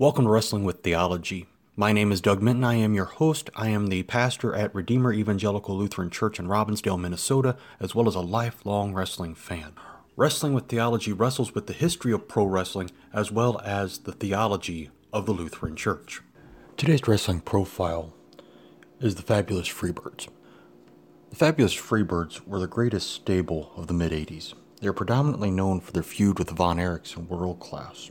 Welcome to Wrestling with Theology. My name is Doug Minton. I am your host. I am the pastor at Redeemer Evangelical Lutheran Church in Robbinsdale, Minnesota, as well as a lifelong wrestling fan. Wrestling with Theology wrestles with the history of pro wrestling as well as the theology of the Lutheran Church. Today's wrestling profile is the Fabulous Freebirds. The Fabulous Freebirds were the greatest stable of the mid 80s. They are predominantly known for their feud with Von Erichs and World Class.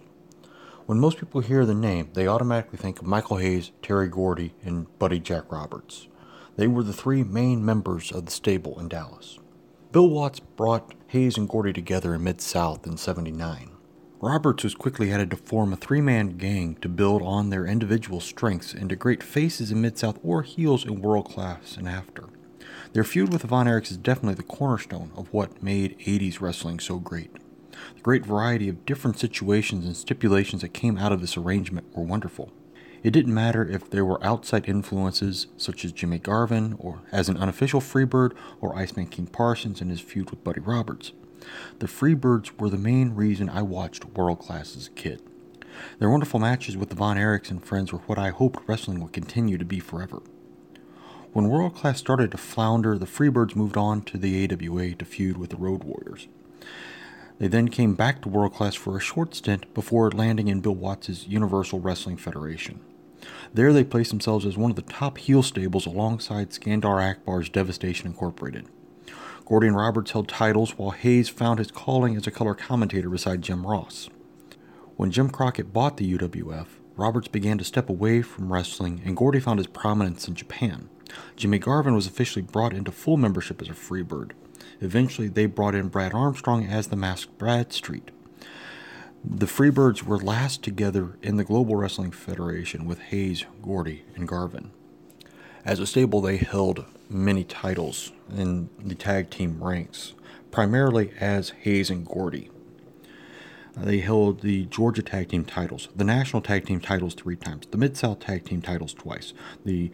When most people hear the name, they automatically think of Michael Hayes, Terry Gordy, and Buddy Jack Roberts. They were the three main members of the stable in Dallas. Bill Watts brought Hayes and Gordy together in Mid South in 79. Roberts was quickly added to form a three man gang to build on their individual strengths into great faces in Mid South or heels in world class and after. Their feud with Von Erichs is definitely the cornerstone of what made 80s wrestling so great. The great variety of different situations and stipulations that came out of this arrangement were wonderful. It didn't matter if there were outside influences such as Jimmy Garvin, or as an unofficial Freebird, or Iceman King Parsons in his feud with Buddy Roberts. The Freebirds were the main reason I watched World Class as a kid. Their wonderful matches with the Von Erichs and friends were what I hoped wrestling would continue to be forever. When World Class started to flounder, the Freebirds moved on to the AWA to feud with the Road Warriors. They then came back to world class for a short stint before landing in Bill Watts' Universal Wrestling Federation. There they placed themselves as one of the top heel stables alongside Skandar Akbar's Devastation Incorporated. Gordy and Roberts held titles while Hayes found his calling as a color commentator beside Jim Ross. When Jim Crockett bought the UWF, Roberts began to step away from wrestling and Gordy found his prominence in Japan. Jimmy Garvin was officially brought into full membership as a Freebird. Eventually, they brought in Brad Armstrong as the masked Badstreet. The Freebirds were last together in the Global Wrestling Federation with Hayes, Gordy, and Garvin. As a stable, they held many titles in the tag team ranks, primarily as Hayes and Gordy. They held the Georgia Tag Team titles, the National Tag Team titles three times, the Mid South Tag Team titles twice, the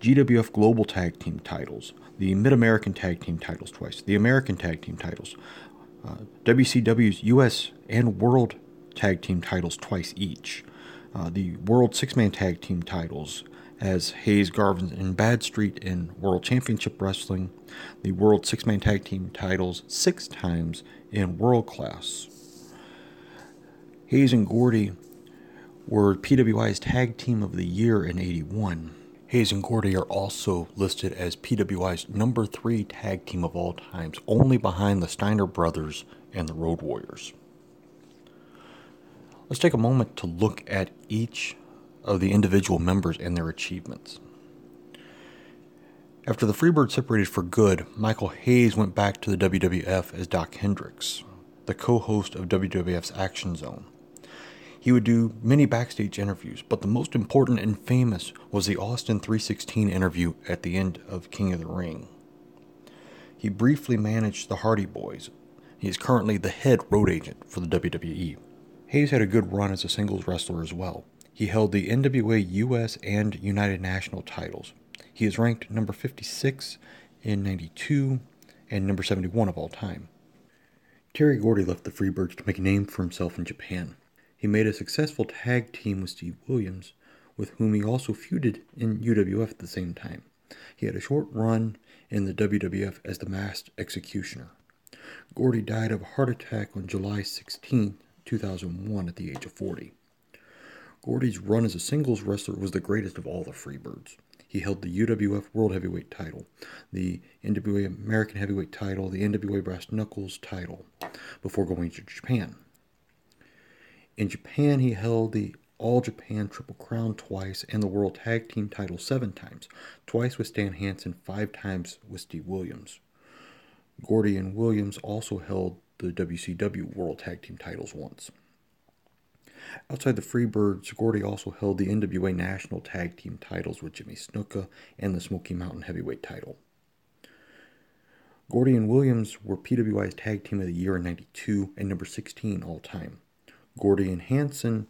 GWF Global Tag Team titles, the Mid American Tag Team titles twice, the American Tag Team titles, uh, WCW's U.S. and World Tag Team titles twice each, uh, the World Six Man Tag Team titles as Hayes, Garvin, and Badstreet in World Championship Wrestling, the World Six Man Tag Team titles six times in World Class. Hayes and Gordy were PWI's Tag Team of the Year in 81. Hayes and Gordy are also listed as PWI's number three tag team of all times, only behind the Steiner brothers and the Road Warriors. Let's take a moment to look at each of the individual members and their achievements. After the Freebirds separated for good, Michael Hayes went back to the WWF as Doc Hendrix, the co host of WWF's Action Zone. He would do many backstage interviews, but the most important and famous was the Austin 316 interview at the end of King of the Ring. He briefly managed the Hardy Boys. He is currently the head road agent for the WWE. Hayes had a good run as a singles wrestler as well. He held the NWA US and United National titles. He is ranked number 56 in 92 and number 71 of all time. Terry Gordy left the Freebirds to make a name for himself in Japan. He made a successful tag team with Steve Williams, with whom he also feuded in UWF at the same time. He had a short run in the WWF as the Masked Executioner. Gordy died of a heart attack on July 16, 2001, at the age of 40. Gordy's run as a singles wrestler was the greatest of all the Freebirds. He held the UWF World Heavyweight title, the NWA American Heavyweight title, the NWA Brass Knuckles title, before going to Japan. In Japan, he held the All Japan Triple Crown twice and the World Tag Team title seven times, twice with Stan Hansen, five times with Steve Williams. Gordy and Williams also held the WCW World Tag Team titles once. Outside the Freebirds, Gordy also held the NWA National Tag Team titles with Jimmy Snuka and the Smoky Mountain Heavyweight title. Gordy and Williams were PWI's Tag Team of the Year in 92 and number 16 all time. Gordy and Hansen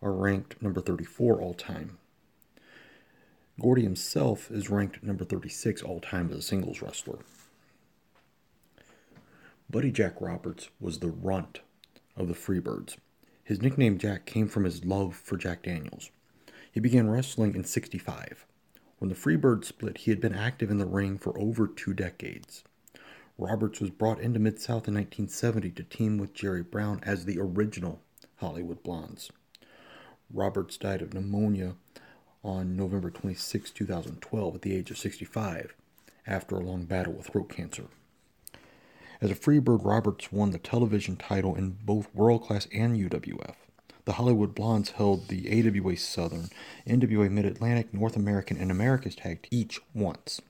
are ranked number 34 all time. Gordy himself is ranked number 36 all time as a singles wrestler. Buddy Jack Roberts was the runt of the Freebirds. His nickname Jack came from his love for Jack Daniels. He began wrestling in 65. When the Freebirds split, he had been active in the ring for over two decades. Roberts was brought into Mid South in 1970 to team with Jerry Brown as the original Hollywood Blondes. Roberts died of pneumonia on November 26, 2012, at the age of 65, after a long battle with throat cancer. As a Freebird, Roberts won the television title in both World Class and UWF. The Hollywood Blondes held the AWA Southern, NWA Mid Atlantic, North American, and America's Tag each once.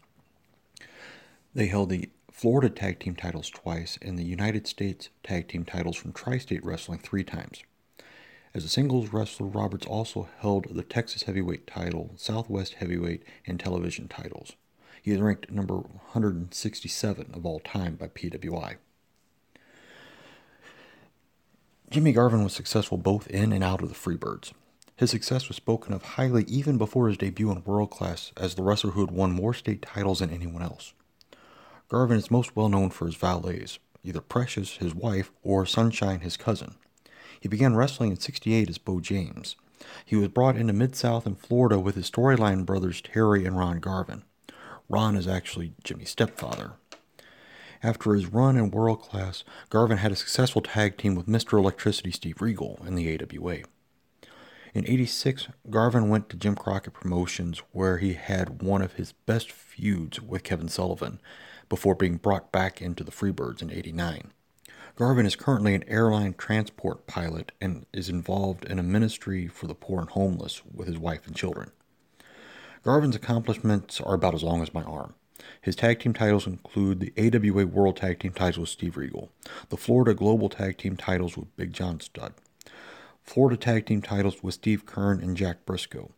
They held the Florida Tag Team titles twice and the United States Tag Team titles from Tri State Wrestling three times. As a singles wrestler, Roberts also held the Texas Heavyweight title, Southwest Heavyweight, and television titles. He is ranked number 167 of all time by PWI. Jimmy Garvin was successful both in and out of the Freebirds. His success was spoken of highly even before his debut in World Class as the wrestler who had won more state titles than anyone else. Garvin is most well known for his valets, either Precious, his wife, or Sunshine, his cousin. He began wrestling in 68 as Beau James. He was brought into Mid South and Florida with his storyline brothers Terry and Ron Garvin. Ron is actually Jimmy's stepfather. After his run in world class, Garvin had a successful tag team with Mr. Electricity Steve Regal in the AWA. In 86, Garvin went to Jim Crockett Promotions where he had one of his best feuds with Kevin Sullivan before being brought back into the Freebirds in 89. Garvin is currently an airline transport pilot and is involved in a ministry for the poor and homeless with his wife and children. Garvin's accomplishments are about as long as my arm. His tag team titles include the AWA World Tag Team titles with Steve Regal, the Florida Global Tag Team titles with Big John Studd, Florida Tag Team titles with Steve Keirn and Jack Briscoe,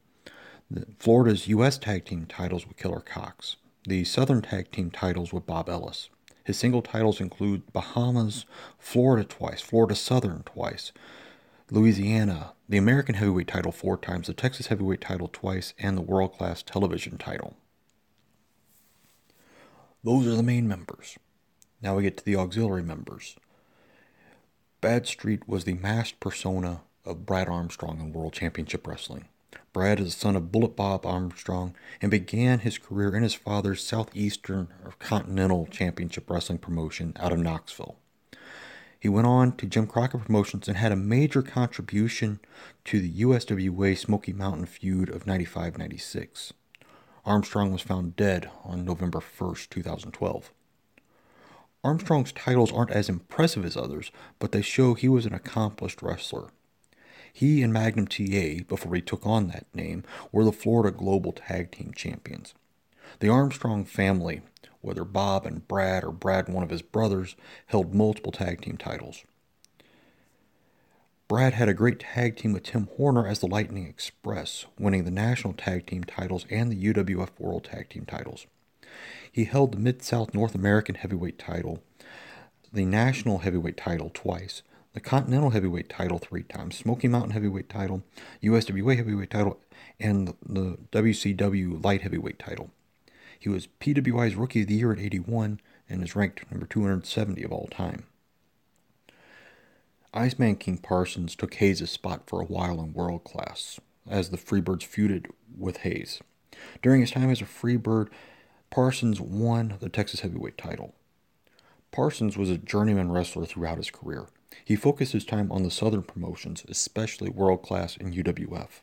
the Florida's U.S. Tag Team titles with Killer Cox, the Southern Tag Team titles with Bob Ellis. His single titles include Bahamas, Florida twice, Florida Southern twice, Louisiana, the American Heavyweight title four times, the Texas Heavyweight title twice, and the World Class Television title. Those are the main members. Now we get to the auxiliary members. Badstreet was the masked persona of Brad Armstrong in World Championship Wrestling. Brad is the son of Bullet Bob Armstrong and began his career in his father's Southeastern or Continental Championship Wrestling promotion out of Knoxville. He went on to Jim Crockett Promotions and had a major contribution to the USWA Smoky Mountain feud of 95 96. Armstrong was found dead on November 1st, 2012. Armstrong's titles aren't as impressive as others, but they show he was an accomplished wrestler. He and Magnum TA, before he took on that name, were the Florida Global Tag Team Champions. The Armstrong family, whether Bob and Brad or Brad and one of his brothers, held multiple tag team titles. Brad had a great tag team with Tim Horner as the Lightning Express, winning the national tag team titles and the UWF World Tag Team titles. He held the Mid South North American Heavyweight title, the National Heavyweight title twice, the Continental Heavyweight title three times, Smoky Mountain Heavyweight title, USWA Heavyweight title, and the WCW Light Heavyweight title. He was PWI's Rookie of the Year at 81 and is ranked number 270 of all time. Iceman King Parsons took Hayes' spot for a while in world class, as the Freebirds feuded with Hayes. During his time as a Freebird, Parsons won the Texas Heavyweight title. Parsons was a journeyman wrestler throughout his career. He focused his time on the Southern promotions, especially World Class and UWF.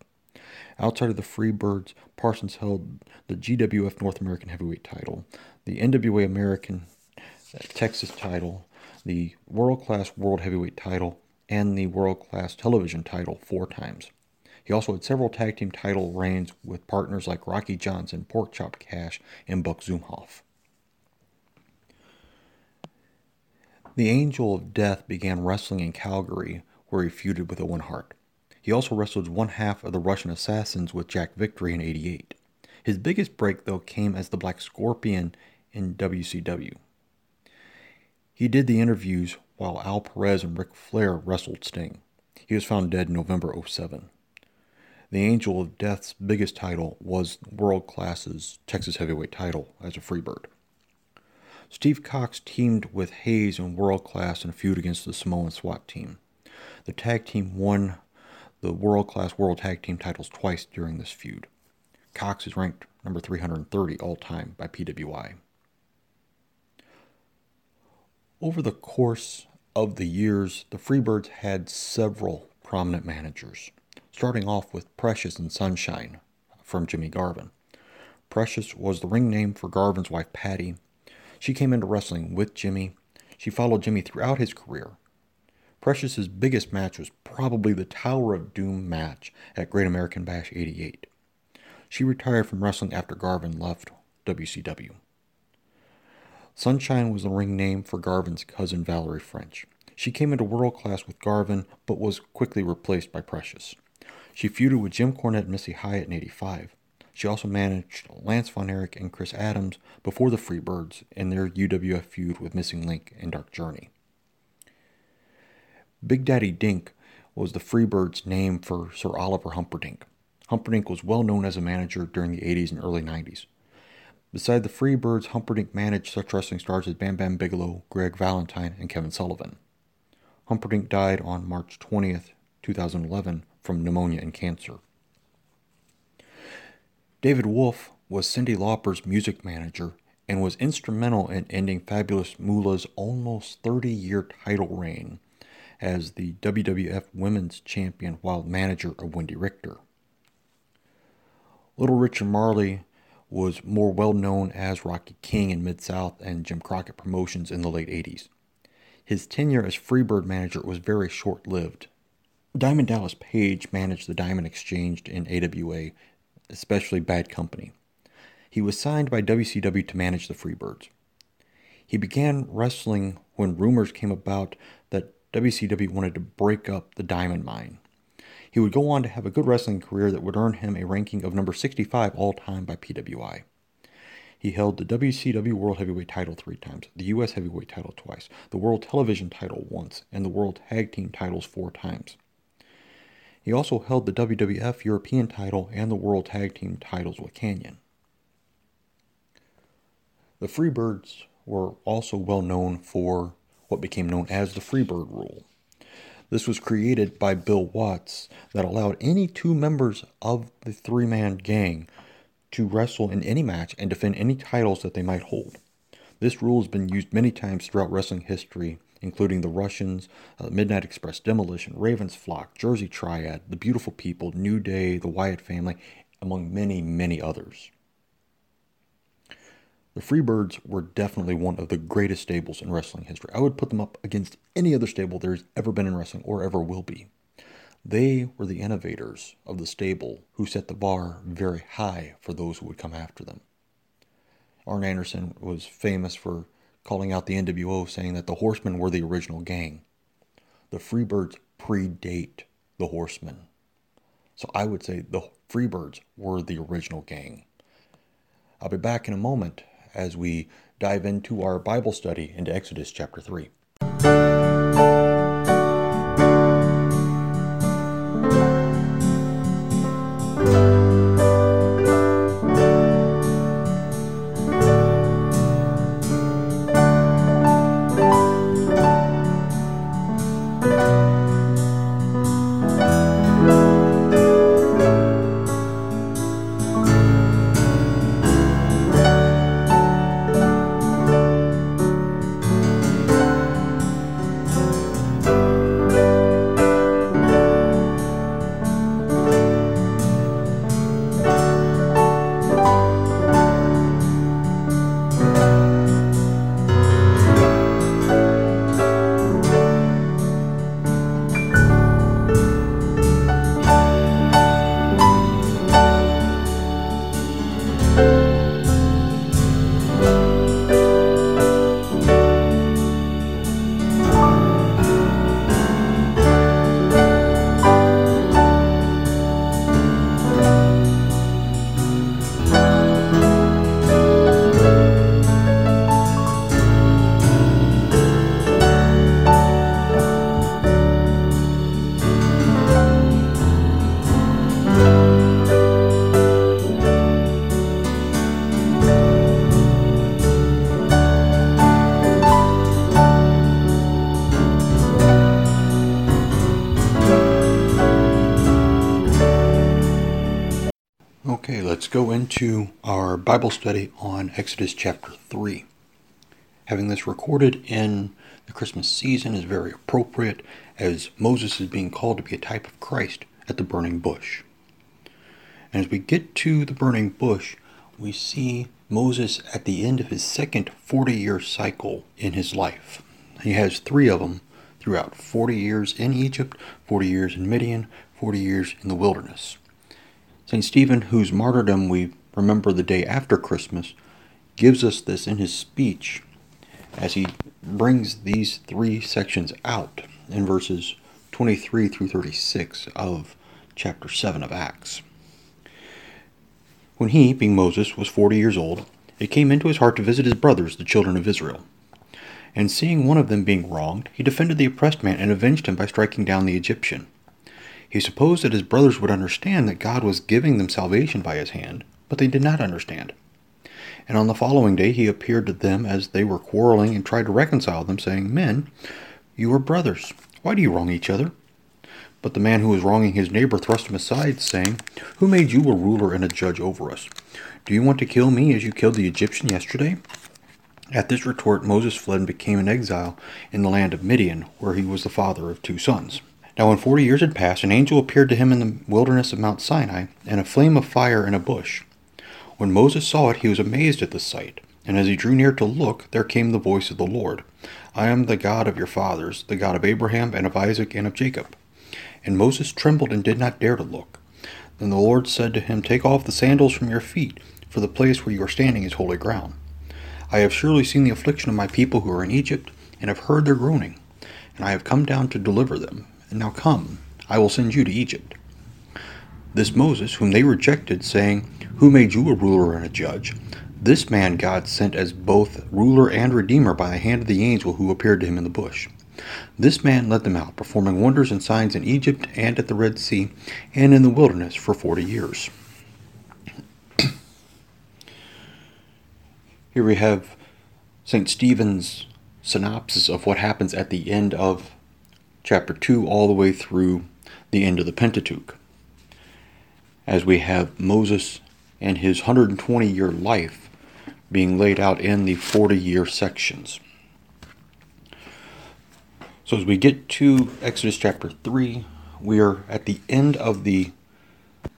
Outside of the Freebirds, Parsons held the GWF North American Heavyweight title, the NWA American uh, Texas title, the World Class World Heavyweight title and the World Class Television title four times. He also had several tag team title reigns with partners like Rocky Johnson, Porkchop Cash, and Buck Zumhofe. The Angel of Death began wrestling in Calgary, where he feuded with Owen Hart. He also wrestled one half of the Russian Assassins with Jack Victory in 88. His biggest break, though, came as the Black Scorpion in WCW. He did the interviews while Al Perez and Ric Flair wrestled Sting. He was found dead in November 07. The Angel of Death's biggest title was World Class's Texas Heavyweight title as a Freebird. Steve Cox teamed with Hayes in World Class in a feud against the Samoan SWAT team. The tag team won the world class world tag team titles twice during this feud. Cox is ranked number 330 all time by PWI. Over the course of the years, the Freebirds had several prominent managers, starting off with Precious and Sunshine from Jimmy Garvin. Precious was the ring name for Garvin's wife Patty. She came into wrestling with Jimmy. She followed Jimmy throughout his career. Precious's biggest match was probably the Tower of Doom match at Great American Bash 88. She retired from wrestling after Garvin left WCW. Sunshine was the ring name for Garvin's cousin Valerie French. She came into world class with Garvin, but was quickly replaced by Precious. She feuded with Jim Cornette and Missy Hyatt in 85. She also managed Lance Von Erich and Chris Adams before the Freebirds in their UWF feud with Missing Link and Dark Journey. Big Daddy Dink was the Freebirds' name for Sir Oliver Humperdink. Humperdink was well known as a manager during the 80s and early 90s. Beside the Freebirds, Humperdink managed such wrestling stars as Bam Bam Bigelow, Greg Valentine, and Kevin Sullivan. Humperdink died on March 20th, 2011, from pneumonia and cancer. David Wolf was Cyndi Lauper's music manager and was instrumental in ending Fabulous Moolah's almost 30 year title reign as the WWF Women's Champion while manager of Wendi Richter. Little Richard Marley was more well known as Rocky King in Mid South and Jim Crockett Promotions in the late 80s. His tenure as Freebird manager was very short lived. Diamond Dallas Page managed the Diamond Exchange in AWA, especially Bad Company. He was signed by WCW to manage the Freebirds. He began wrestling when rumors came about that WCW wanted to break up the Diamond Mine. He would go on to have a good wrestling career that would earn him a ranking of number 65 all time by PWI. He held the WCW World Heavyweight title three times, the US Heavyweight title twice, the World Television title once, and the World Tag Team titles four times. He also held the WWF European title and the World Tag Team titles with Kanyon. The Freebirds were also well known for what became known as the Freebird Rule. This was created by Bill Watts that allowed any two members of the three man gang to wrestle in any match and defend any titles that they might hold. This rule has been used many times throughout wrestling history, including the Russians, uh, Midnight Express, Demolition, Ravens Flock, Jersey Triad, The Beautiful People, New Day, The Wyatt Family, among many, many others. The Freebirds were definitely one of the greatest stables in wrestling history. I would put them up against any other stable there's ever been in wrestling or ever will be. They were the innovators of the stable who set the bar very high for those who would come after them. Arn Anderson was famous for calling out the NWO, saying that the Horsemen were the original gang. The Freebirds predate the Horsemen. So I would say the Freebirds were the original gang. I'll be back in a moment as we dive into our Bible study into Exodus chapter 3. Into our Bible study on Exodus chapter 3. Having this recorded in the Christmas season is very appropriate as Moses is being called to be a type of Christ at the burning bush. And as we get to the burning bush, we see Moses at the end of his second 40 year cycle in his life. He has three of them throughout 40 years in Egypt, 40 years in Midian, 40 years in the wilderness. St. Stephen, whose martyrdom we remember the day after Christmas, gives us this in his speech as he brings these three sections out in verses 23 through 36 of chapter 7 of Acts. When he, being Moses, was forty years old, it came into his heart to visit his brothers, the children of Israel. And seeing one of them being wronged, he defended the oppressed man and avenged him by striking down the Egyptian. He supposed that his brothers would understand that God was giving them salvation by his hand, but they did not understand. And on the following day he appeared to them as they were quarreling and tried to reconcile them, saying, Men, you are brothers. Why do you wrong each other? But the man who was wronging his neighbor thrust him aside, saying, Who made you a ruler and a judge over us? Do you want to kill me as you killed the Egyptian yesterday? At this retort, Moses fled and became an exile in the land of Midian, where he was the father of two sons. Now, when forty years had passed, an angel appeared to him in the wilderness of Mount Sinai, and a flame of fire in a bush. When Moses saw it, he was amazed at the sight. And as he drew near to look, there came the voice of the Lord I am the God of your fathers, the God of Abraham, and of Isaac, and of Jacob. And Moses trembled and did not dare to look. Then the Lord said to him, Take off the sandals from your feet, for the place where you are standing is holy ground. I have surely seen the affliction of my people who are in Egypt, and have heard their groaning, and I have come down to deliver them and now come, I will send you to Egypt. This Moses, whom they rejected, saying, Who made you a ruler and a judge? This man God sent as both ruler and redeemer by the hand of the angel who appeared to him in the bush. This man led them out, performing wonders and signs in Egypt and at the Red Sea and in the wilderness for forty years. Here we have St. Stephen's synopsis of what happens at the end of chapter 2 all the way through the end of the Pentateuch. As we have Moses and his 120 year life being laid out in the 40 year sections. So as we get to Exodus chapter 3, we are at the end of the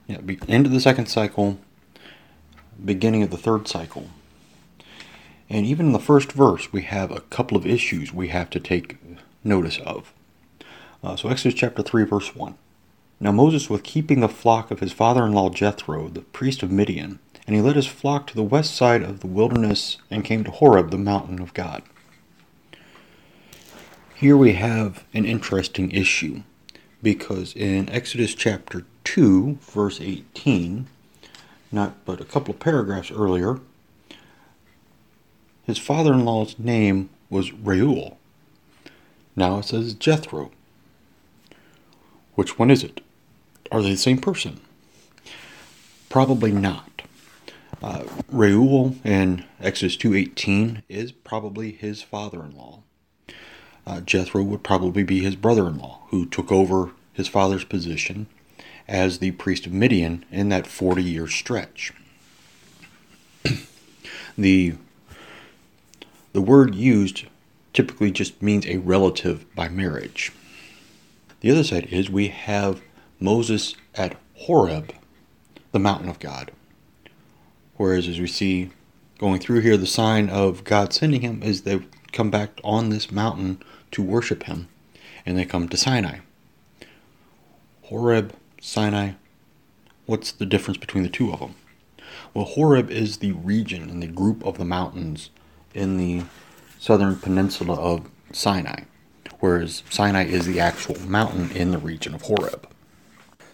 yeah, end of the second cycle, beginning of the third cycle. And even in the first verse, we have a couple of issues we have to take notice of. Uh, so, Exodus chapter 3, verse 1. Now Moses was keeping the flock of his father in law Jethro, the priest of Midian, and he led his flock to the west side of the wilderness and came to Horeb, the mountain of God. Here we have an interesting issue because in Exodus chapter 2, verse 18, not but a couple of paragraphs earlier, his father in law's name was Reuel. Now it says Jethro. Which one is it? Are they the same person? Probably not. Uh, Reuel in Exodus 2.18 is probably his father-in-law. Uh, Jethro would probably be his brother-in-law who took over his father's position as the priest of Midian in that 40-year stretch. the the word used typically just means a relative by marriage. The other side is we have Moses at Horeb, the mountain of God. Whereas, as we see going through here, the sign of God sending him is they come back on this mountain to worship him, and they come to Sinai. Horeb, Sinai, what's the difference between the two of them? Well, Horeb is the region and the group of the mountains in the southern peninsula of Sinai whereas Sinai is the actual mountain in the region of Horeb.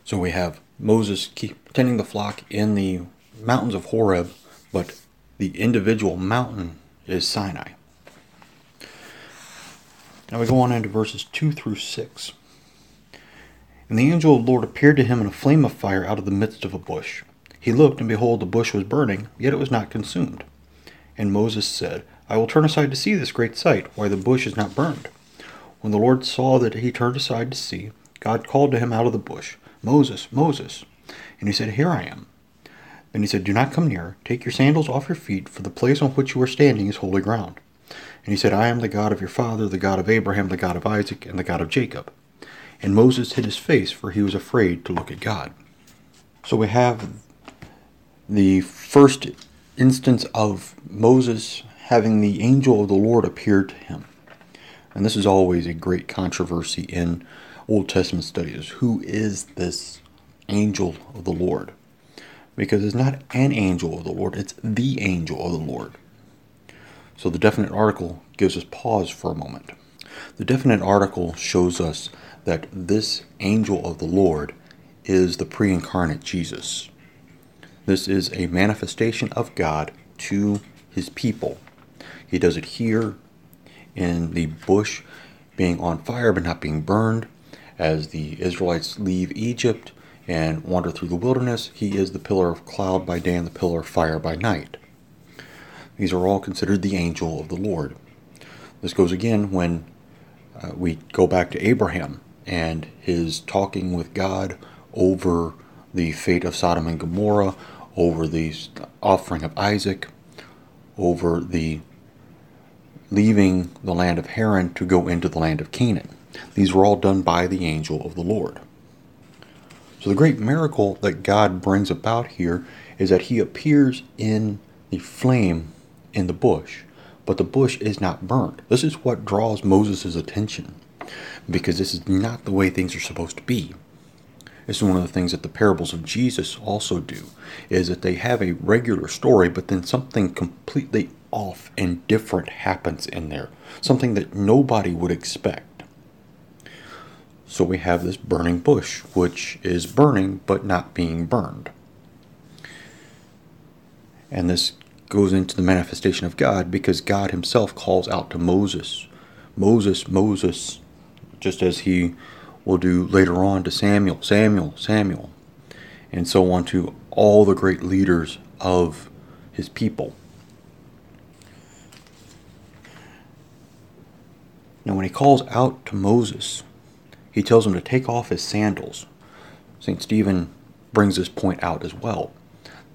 So we have Moses tending the flock in the mountains of Horeb, but the individual mountain is Sinai. Now we go on into verses 2 through 6. And the angel of the Lord appeared to him in a flame of fire out of the midst of a bush. He looked, and behold, the bush was burning, yet it was not consumed. And Moses said, I will turn aside to see this great sight, why the bush is not burned. When the Lord saw that he turned aside to see, God called to him out of the bush, Moses, Moses. And he said, Here I am. Then he said, Do not come near. Take your sandals off your feet, for the place on which you are standing is holy ground. And he said, I am the God of your father, the God of Abraham, the God of Isaac, and the God of Jacob. And Moses hid his face, for he was afraid to look at God. So we have the first instance of Moses having the angel of the Lord appear to him. And this is always a great controversy in Old Testament studies. Who is this angel of the Lord? Because it's not an angel of the Lord, it's the angel of the Lord. So the definite article gives us pause for a moment. The definite article shows us that this angel of the Lord is the pre incarnate Jesus. This is a manifestation of God to his people. He does it here in the bush being on fire but not being burned. As the Israelites leave Egypt and wander through the wilderness, he is the pillar of cloud by day and the pillar of fire by night. These are all considered the angel of the Lord. This goes again when uh, we go back to Abraham and his talking with God over the fate of Sodom and Gomorrah, over the offering of Isaac, over the leaving the land of Haran to go into the land of Canaan. These were all done by the angel of the Lord. So the great miracle that God brings about here is that he appears in the flame in the bush, but the bush is not burned. This is what draws Moses' attention because this is not the way things are supposed to be. This is one of the things that the parables of Jesus also do, is that they have a regular story, but then something completely off and different happens in there. Something that nobody would expect. So we have this burning bush, which is burning but not being burned. And this goes into the manifestation of God because God Himself calls out to Moses Moses, Moses, just as He will do later on to Samuel, Samuel, Samuel, and so on to all the great leaders of His people. Now, when He calls out to Moses, He tells him to take off his sandals. St. Stephen brings this point out as well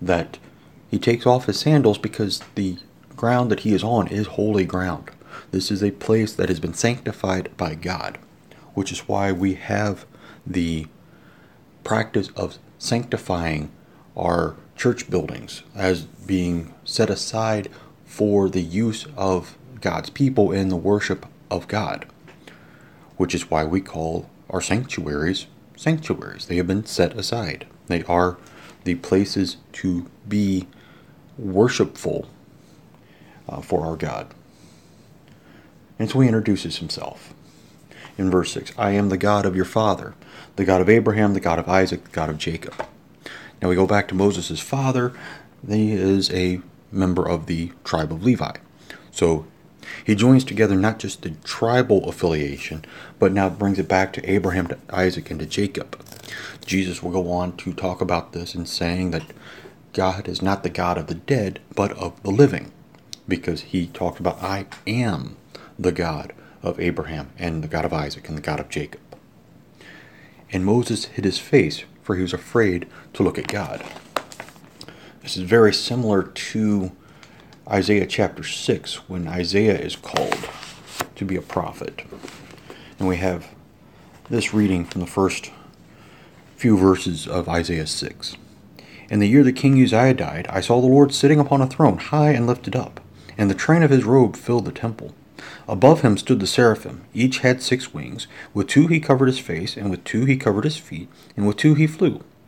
that he takes off his sandals because the ground that he is on is holy ground. This is a place that has been sanctified by God, which is why we have the practice of sanctifying our church buildings as being set aside for the use of God's people in the worship of God, which is why we call our sanctuaries sanctuaries. They have been set aside. They are the places to be worshipful uh, for our God. And so he introduces himself in verse 6 I am the God of your father, the God of Abraham, the God of Isaac, the God of Jacob. Now we go back to Moses' father. He is a member of the tribe of Levi. So he joins together not just the tribal affiliation, but now brings it back to Abraham, to Isaac, and to Jacob. Jesus will go on to talk about this in saying that God is not the God of the dead, but of the living, because he talked about, I am the God of Abraham, and the God of Isaac, and the God of Jacob. And Moses hid his face, for he was afraid to look at God. This is very similar to Isaiah chapter 6, when Isaiah is called to be a prophet. And we have this reading from the first few verses of Isaiah 6. In the year that king Uzziah died, I saw the Lord sitting upon a throne, high and lifted up, and the train of his robe filled the temple. Above him stood the seraphim. Each had six wings. With two he covered his face, and with two he covered his feet, and with two he flew.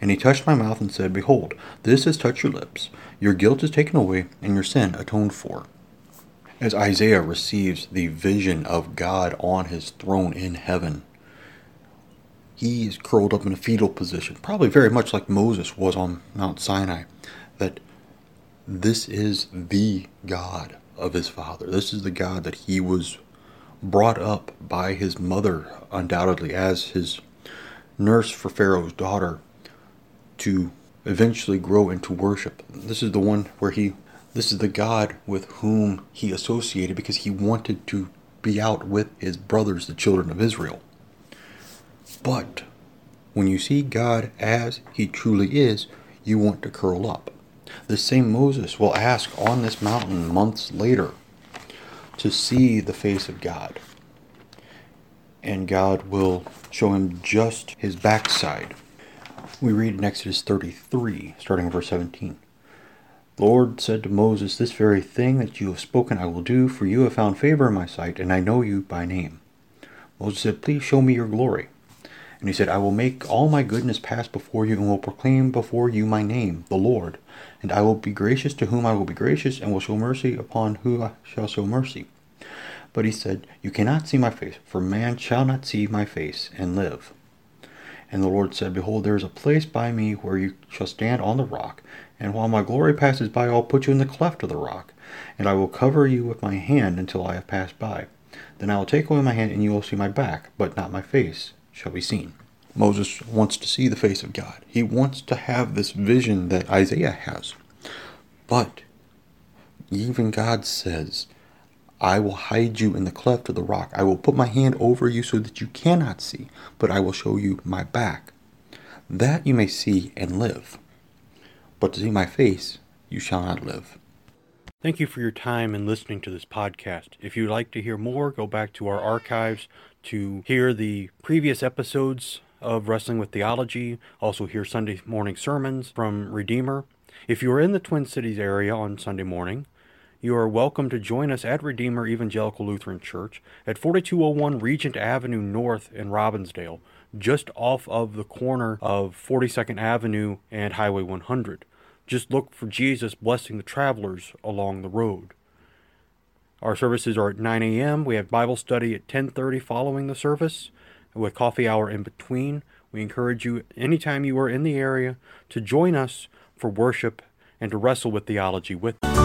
And he touched my mouth and said, Behold, this has touched your lips. Your guilt is taken away, and your sin atoned for. As Isaiah receives the vision of God on his throne in heaven, he is curled up in a fetal position, probably very much like Moses was on Mount Sinai, that this is the God of his father. This is the God that he was brought up by his mother, undoubtedly, as his nurse for Pharaoh's daughter, to eventually grow into worship. This is the one where he, this is the God with whom he associated because he wanted to be out with his brothers, the children of Israel. But when you see God as he truly is, you want to curl up. The same Moses will ask on this mountain months later to see the face of God. And God will show him just his backside. We read in Exodus 33, starting verse 17. The Lord said to Moses, This very thing that you have spoken I will do, for you have found favor in my sight, and I know you by name. Moses said, Please show me your glory. And he said, I will make all my goodness pass before you, and will proclaim before you my name, the Lord. And I will be gracious to whom I will be gracious, and will show mercy upon whom I shall show mercy. But he said, You cannot see my face, for man shall not see my face and live. And the Lord said, Behold, there is a place by me where you shall stand on the rock, and while my glory passes by, I'll put you in the cleft of the rock, and I will cover you with my hand until I have passed by. Then I will take away my hand, and you will see my back, but not my face shall be seen. Moses wants to see the face of God. He wants to have this vision that Isaiah has. But even God says, I will hide you in the cleft of the rock. I will put my hand over you so that you cannot see, but I will show you my back. That you may see and live. But to see my face, you shall not live. Thank you for your time and listening to this podcast. If you'd like to hear more, go back to our archives to hear the previous episodes of Wrestling with Theology, also hear Sunday morning sermons from Redeemer. If you are in the Twin Cities area on Sunday morning, you are welcome to join us at Redeemer Evangelical Lutheran Church at 4201 Regent Avenue North in Robbinsdale, just off of the corner of 42nd Avenue and Highway 100. Just look for Jesus blessing the travelers along the road. Our services are at 9 a.m. We have Bible study at 10:30 following the service, with coffee hour in between. We encourage you anytime you are in the area to join us for worship and to wrestle with theology with us.